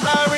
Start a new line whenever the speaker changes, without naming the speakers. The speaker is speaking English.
love, love.